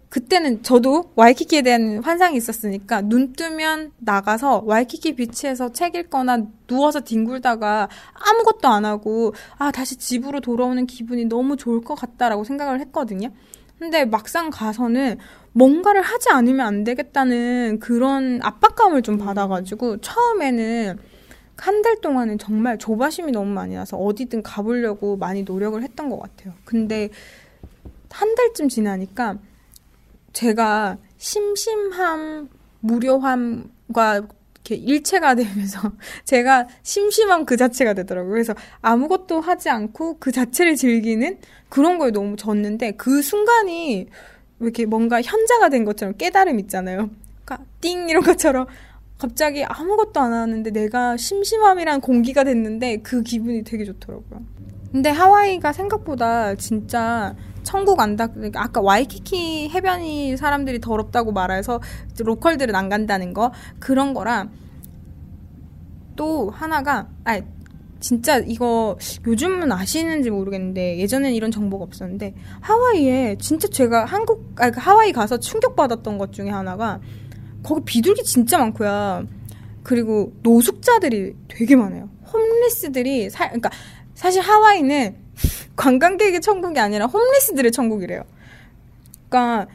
그때는 저도 와이키키에 대한 환상이 있었으니까 눈 뜨면 나가서 와이키키 비치에서 책 읽거나 누워서 뒹굴다가 아무것도 안 하고 아 다시 집으로 돌아오는 기분이 너무 좋을 것 같다라고 생각을 했거든요. 근데 막상 가서는 뭔가를 하지 않으면 안 되겠다는 그런 압박감을 좀 받아가지고 처음에는 한 달 동안은 정말 조바심이 너무 많이 나서 어디든 가보려고 많이 노력을 했던 것 같아요. 근데 한 달쯤 지나니까 제가 심심함, 무료함과 이렇게 일체가 되면서 <laughs> 제가 심심함 그 자체가 되더라고요. 그래서 아무것도 하지 않고 그 자체를 즐기는 그런 거에 너무 졌는데 그 순간이 이렇게 뭔가 현자가 된 것처럼 깨달음 있잖아요. 그러니까 띵 이런 것처럼 갑자기 아무것도 안 하는데 내가 심심함이란 공기가 됐는데 그 기분이 되게 좋더라고요. 근데 하와이가 생각보다 진짜 천국 안다. 그러니까 아까 와이키키 해변이 사람들이 더럽다고 말해서 로컬들은 안 간다는 거 그런 거랑 또 하나가 아 진짜 이거 요즘은 아시는지 모르겠는데 예전엔 이런 정보가 없었는데 하와이에 진짜 제가 한국 아 하와이 가서 충격받았던 것 중에 하나가 거기 비둘기 진짜 많고요. 그리고 노숙자들이 되게 많아요. 홈리스들이 사, 그러니까 사실 하와이는 <laughs> 관광객의 천국이 아니라 홈리스들의 천국이래요. 그러니까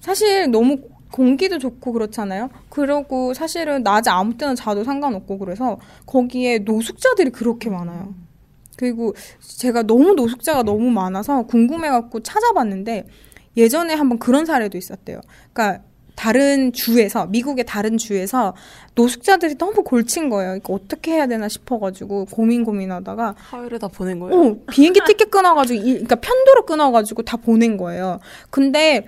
사실 너무 공기도 좋고 그렇잖아요. 그러고 사실은 낮에 아무 때나 자도 상관없고 그래서 거기에 노숙자들이 그렇게 많아요. 그리고 제가 너무 노숙자가 너무 많아서 궁금해갖고 찾아봤는데 예전에 한번 그런 사례도 있었대요. 그러니까 다른 주에서 미국의 다른 주에서 노숙자들이 너무 골친 거예요. 이거 어떻게 해야 되나 싶어가지고 고민 고민하다가 하와이를 다 보낸 거예요. 어, 비행기 티켓 끊어가지고 이, 그러니까 편도로 끊어가지고 다 보낸 거예요. 근데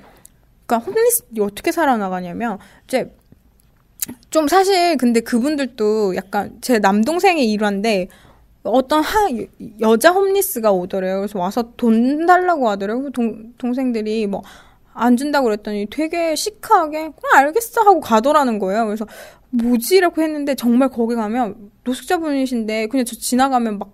그러니까 홈리스 어떻게 살아나가냐면 이제 좀 사실 근데 그분들도 약간 제 남동생의 일화인데 어떤 하, 여자 홈리스가 오더래요. 그래서 와서 돈 달라고 하더래요. 동, 동생들이 뭐, 안 준다고 그랬더니 되게 시크하게, 그냥 알겠어 하고 가더라는 거예요. 그래서 뭐지라고 했는데 정말 거기 가면 노숙자분이신데 그냥 저 지나가면 막,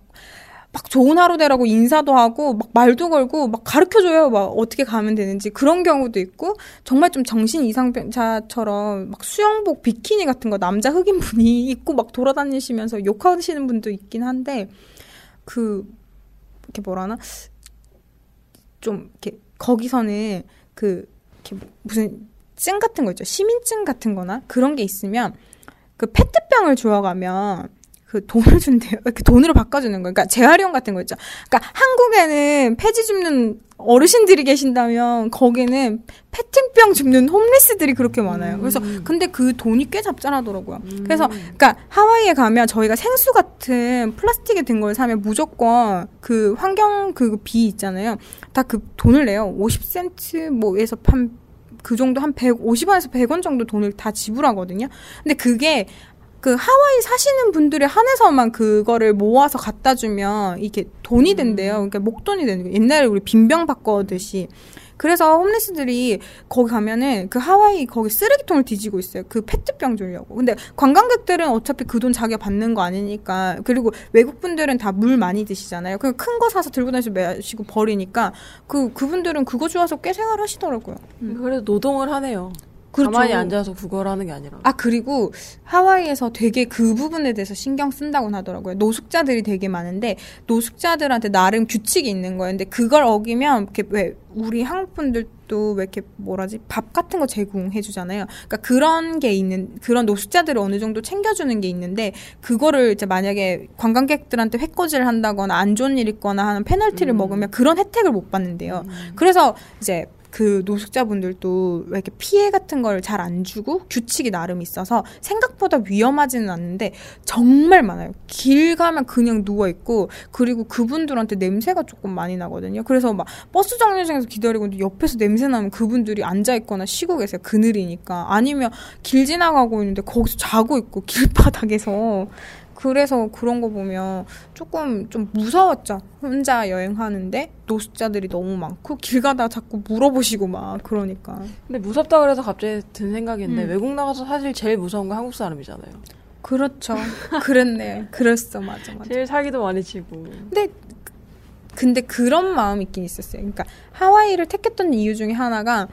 막 좋은 하루 되라고 인사도 하고 막 말도 걸고 막 가르쳐 줘요. 막 어떻게 가면 되는지 그런 경우도 있고 정말 좀 정신 이상자처럼 막 수영복 비키니 같은 거 남자 흑인 분이 <laughs> 입고 막 돌아다니시면서 욕하시는 분도 있긴 한데 그 이렇게 뭐라나 좀 이렇게 거기서는 그 무슨 증 같은 거 있죠? 시민증 같은 거나 그런 게 있으면 그 페트병을 주워가면 그 돈을 준대요. 그 돈으로 바꿔주는 거예요. 그러니까 재활용 같은 거 있죠. 그러니까 한국에는 폐지 줍는 어르신들이 계신다면 거기는 페트병 줍는 홈리스들이 그렇게 많아요. 그래서 근데 그 돈이 꽤 잡잘하더라고요. 그래서 그러니까 하와이에 가면 저희가 생수 같은 플라스틱에 든 걸 사면 무조건 그 환경 그 비 있잖아요. 다 그 돈을 내요. 50센트 뭐에서 한그 정도 한 150원에서 100원 정도 돈을 다 지불하거든요. 근데 그게 그 하와이 사시는 분들에 한해서만 그거를 모아서 갖다 주면 이게 돈이 된대요. 그러니까 목돈이 되는 거예요. 옛날에 우리 빈병 바꿔듯이. 그래서 홈리스들이 거기 가면은 그 하와이 거기 쓰레기통을 뒤지고 있어요. 그 페트병 주려고. 근데 관광객들은 어차피 그 돈 자기가 받는 거 아니니까. 그리고 외국 분들은 다 물 많이 드시잖아요. 그냥 큰 거 사서 들고 다니시고 마시고 버리니까 그 그분들은 그거 좋아서 꽤 생활하시더라고요. 그래도 노동을 하네요. 그렇죠. 가만히 앉아서 구걸 하는 게 아니라. 아 그리고 하와이에서 되게 그 부분에 대해서 신경 쓴다고 하더라고요. 노숙자들이 되게 많은데 노숙자들한테 나름 규칙이 있는 거예요. 근데 그걸 어기면 이렇게 왜 우리 한국 분들도 왜 이렇게 뭐라지 밥 같은 거 제공해 주잖아요. 그러니까 그런 게 있는 그런 노숙자들을 어느 정도 챙겨주는 게 있는데 그거를 이제 만약에 관광객들한테 횟거지를 한다거나 안 좋은 일 있거나 하는 페널티를 음. 먹으면 그런 혜택을 못 받는데요. 그래서 이제 그 노숙자분들도 왜 이렇게 피해 같은 걸 잘 안 주고 규칙이 나름 있어서 생각보다 위험하지는 않는데 정말 많아요. 길 가면 그냥 누워 있고 그리고 그분들한테 냄새가 조금 많이 나거든요. 그래서 막 버스 정류장에서 기다리고 있는데 옆에서 냄새 나면 그분들이 앉아 있거나 쉬고 계세요. 그늘이니까 아니면 길 지나가고 있는데 거기서 자고 있고 길바닥에서 그래서 그런 거 보면 조금 좀 무서웠죠. 혼자 여행하는데 노숙자들이 너무 많고 길 가다가 자꾸 물어보시고 막 그러니까. 근데 무섭다 그래서 갑자기 든 생각인데 음. 외국 나가서 사실 제일 무서운 건 한국 사람이잖아요. 그렇죠. 그랬네. 그랬어. 맞아, 맞아. 제일 사기도 많이 치고. 근데 근데 그런 마음이 있긴 있었어요. 그러니까 하와이를 택했던 이유 중에 하나가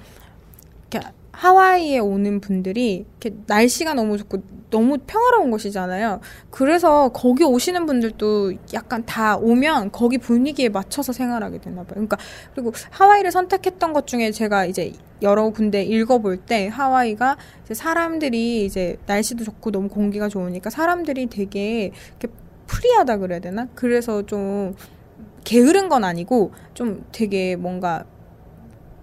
이렇게 하와이에 오는 분들이 이렇게 날씨가 너무 좋고 너무 평화로운 곳이잖아요. 그래서 거기 오시는 분들도 약간 다 오면 거기 분위기에 맞춰서 생활하게 되나 봐요. 그러니까 그리고 하와이를 선택했던 것 중에 제가 이제 여러 군데 읽어볼 때 하와이가 이제 사람들이 이제 날씨도 좋고 너무 공기가 좋으니까 사람들이 되게 이렇게 프리하다 그래야 되나? 그래서 좀 게으른 건 아니고 좀 되게 뭔가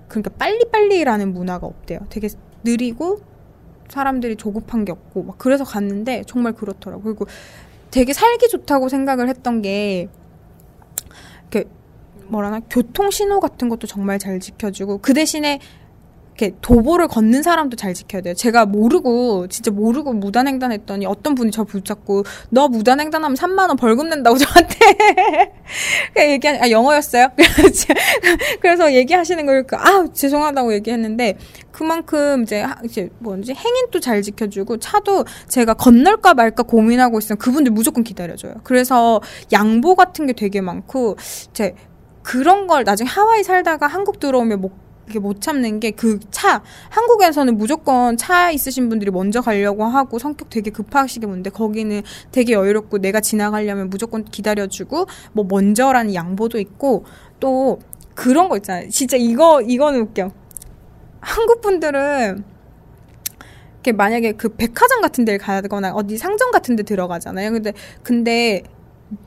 그러니까 빨리빨리라는 문화가 없대요. 되게 느리고 사람들이 조급한 게 없고 막 그래서 갔는데 정말 그렇더라고. 그리고 되게 살기 좋다고 생각을 했던 게 이렇게 뭐라나 교통 신호 같은 것도 정말 잘 지켜주고 그 대신에 이렇게 도보를 걷는 사람도 잘 지켜야 돼요. 제가 모르고 진짜 모르고 무단횡단했더니 어떤 분이 저 붙잡고 너 무단횡단하면 3만 원 벌금 낸다고 저한테 <laughs> 얘기 아 영어였어요. <laughs> 그래서 얘기하시는 걸아 죄송하다고 얘기했는데 그만큼 이제 이제 뭔지 행인도 잘 지켜주고 차도 제가 건널까 말까 고민하고 있으면 그분들 무조건 기다려줘요. 그래서 양보 같은 게 되게 많고 제 그런 걸 나중에 하와이 살다가 한국 들어오면 못 이게 못 참는 게 그 차 한국에서는 무조건 차 있으신 분들이 먼저 가려고 하고 성격 되게 급하시게 보는데 거기는 되게 여유롭고 내가 지나가려면 무조건 기다려주고 뭐 먼저라는 양보도 있고 또 그런 거 있잖아요. 진짜 이거 이거는 웃겨. 한국 분들은 이렇게 만약에 그 백화점 같은 데를 가거나 어디 상점 같은 데 들어가잖아요. 근데 근데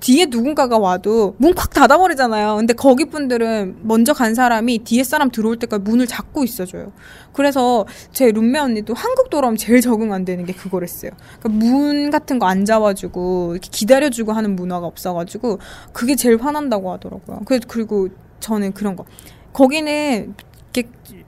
뒤에 누군가가 와도 문콱 닫아버리잖아요. 근데 거기 분들은 먼저 간 사람이 뒤에 사람 들어올 때까지 문을 잡고 있어줘요. 그래서 제 룸메 언니도 한국 돌아오면 제일 적응 안 되는 게 그거랬어요. 그러니까 문 같은 거 안 잡아주고 이렇게 기다려주고 하는 문화가 없어가지고 그게 제일 화난다고 하더라고요. 그리고 저는 그런 거. 거기는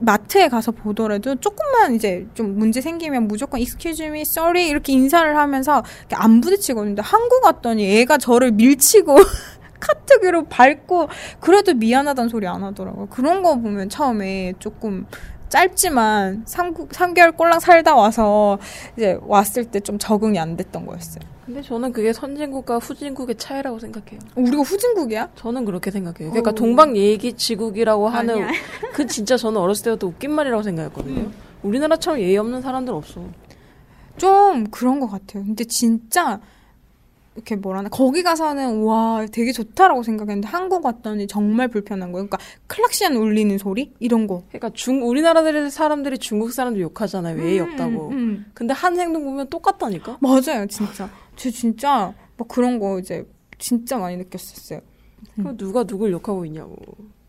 마트에 가서 보더라도 조금만 이제 좀 문제 생기면 무조건 excuse me, sorry 이렇게 인사를 하면서 안 부딪히거든요. 한국 왔더니 애가 저를 밀치고 <laughs> 카트기로 밟고 그래도 미안하다는 소리 안 하더라고요. 그런 거 보면 처음에 조금 짧지만 3, 3개월 꼴랑 살다 와서 이제 왔을 때 좀 적응이 안 됐던 거였어요. 근데 저는 그게 선진국과 후진국의 차이라고 생각해요. 우리가 후진국이야? 저는 그렇게 생각해요. 그러니까 오. 동방 예기 지국이라고 하는 아니야. 그 진짜 저는 어렸을 때부터 웃긴 말이라고 생각했거든요. 음. 우리나라처럼 예의 없는 사람들 없어. 좀 그런 것 같아요. 근데 진짜 이렇게 뭐라나 거기 가서는 와 되게 좋다라고 생각했는데 한국 왔더니 정말 불편한 거예요. 그러니까 클락시안 울리는 소리 이런 거. 그러니까 중 우리나라 사람들이 중국 사람들 욕하잖아요. 예의 음, 없다고. 음. 근데 한 행동 보면 똑같다니까. 맞아요, 진짜. 저 진짜 막 그런 거 이제 진짜 많이 느꼈었어요. 음. 누가 누굴 욕하고 있냐고.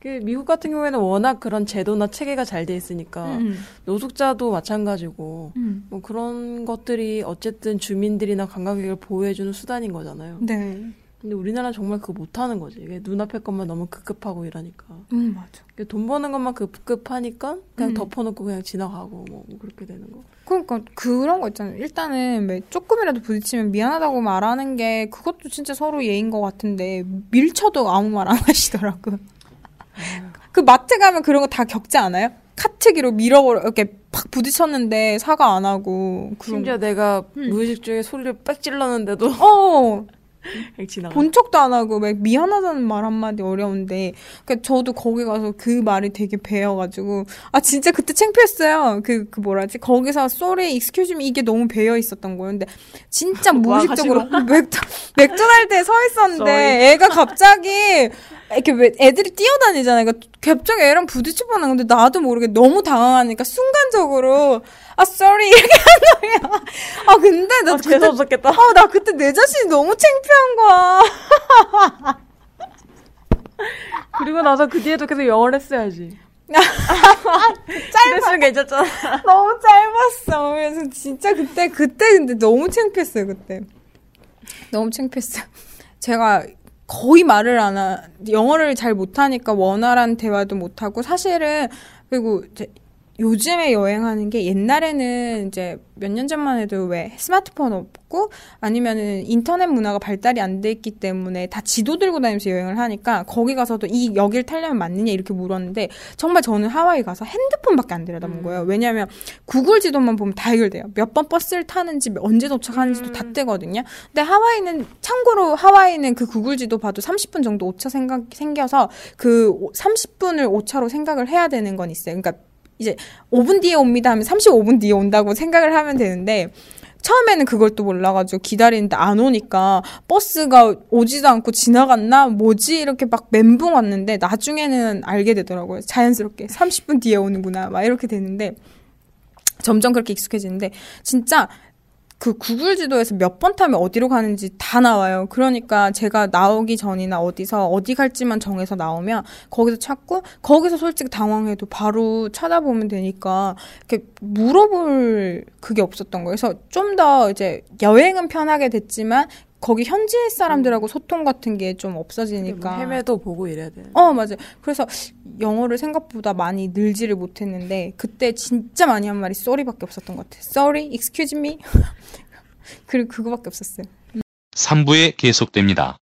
미국 같은 경우에는 워낙 그런 제도나 체계가 잘 돼 있으니까 음. 노숙자도 마찬가지고 음. 뭐 그런 것들이 어쨌든 주민들이나 관광객을 보호해주는 수단인 거잖아요. 네. 근데 우리나라는 정말 그거 못하는 거지. 이게 눈앞의 것만 너무 급급하고 이러니까. 음, 맞아. 돈 버는 것만 급급하니까 그냥 음. 덮어놓고 그냥 지나가고 뭐 그렇게 되는 거. 그러니까 그런 거 있잖아요. 일단은 조금이라도 부딪히면 미안하다고 말하는 게 그것도 진짜 서로 예인 것 같은데 밀쳐도 아무 말 안 하시더라고. 그 마트 가면 그런 거 다 겪지 않아요? 카트기로 밀어버려 이렇게 팍 부딪혔는데 사과 안 하고 심지어 내가 음. 무의식 중에 소리를 빽 찔렀는데도 어 본 척도 안 하고 막 미안하다는 말 한마디 어려운데 그러니까 저도 거기 가서 그 말이 되게 배어가지고 아 진짜 그때 창피했어요. 그, 그 뭐라지? 거기서 sorry excuse me 이게 너무 배어 있었던 거예요. 근데 진짜 무의식적으로 <laughs> 맥주, 맥도날드에 서 있었는데 애가 갑자기 이렇게 왜 애들이 뛰어다니잖아요. 그러니까 갑자기 애랑 뻔한 건데 나도 모르게 너무 당황하니까 순간적으로 아 sorry 이렇게 한 거야. 아 근데 나 아, 그때 재수없었겠다. 아나 그때 내 자신이 너무 창피한 거야. <laughs> 그리고 나서 그 뒤에도 계속 영어를 했어야지. <laughs> 짧았으면 괜찮잖아. 너무 짧았어. 그래서 진짜 그때 그때 근데 너무 창피했어요 그때. 너무 창피했어요. 제가 거의 말을 안 하, 영어를 잘 못하니까 원활한 대화도 못하고 사실은 그리고 요즘에 여행하는 게 옛날에는 이제 몇 년 전만 해도 왜 스마트폰 없고 아니면은 인터넷 문화가 발달이 안 돼 있기 때문에 다 지도 들고 다니면서 여행을 하니까 거기 가서도 이 여길 타려면 맞느냐 이렇게 물었는데 정말 저는 하와이 가서 핸드폰밖에 안 들여다본 음. 거예요. 왜냐하면 구글 지도만 보면 다 해결돼요. 몇 번 버스를 타는지 언제 도착하는지도 음. 다 뜨거든요. 근데 하와이는 참고로 하와이는 그 구글 지도 봐도 30분 정도 오차 생각 생겨서 그 30분을 오차로 생각을 해야 되는 건 있어요. 그러니까 이제 5분 뒤에 옵니다 하면 35분 뒤에 온다고 생각을 하면 되는데 처음에는 그걸 또 몰라가지고 기다리는데 안 오니까 버스가 오지도 않고 지나갔나? 뭐지? 이렇게 막 멘붕 왔는데 나중에는 알게 되더라고요. 자연스럽게 30분 뒤에 오는구나. 막 이렇게 되는데 점점 그렇게 익숙해지는데 진짜 그 구글 지도에서 몇 번 타면 어디로 가는지 다 나와요. 그러니까 제가 나오기 전이나 어디서 어디 갈지만 정해서 나오면 거기서 찾고 거기서 솔직히 당황해도 바로 찾아보면 되니까 이렇게 물어볼 그게 없었던 거예요. 그래서 좀 더 이제 여행은 편하게 됐지만 거기 현지 사람들하고 소통 같은 게좀뭐 없어지니까. 헤매도 보고 이래야 돼. 어, 맞아요. 그래서 영어를 생각보다 많이 늘지를 못했는데, 그때 진짜 많이 한 말이 sorry밖에 없었던 것 같아요. sorry, excuse me. <laughs> 그리고 그거밖에 없었어요. 3부에 계속됩니다.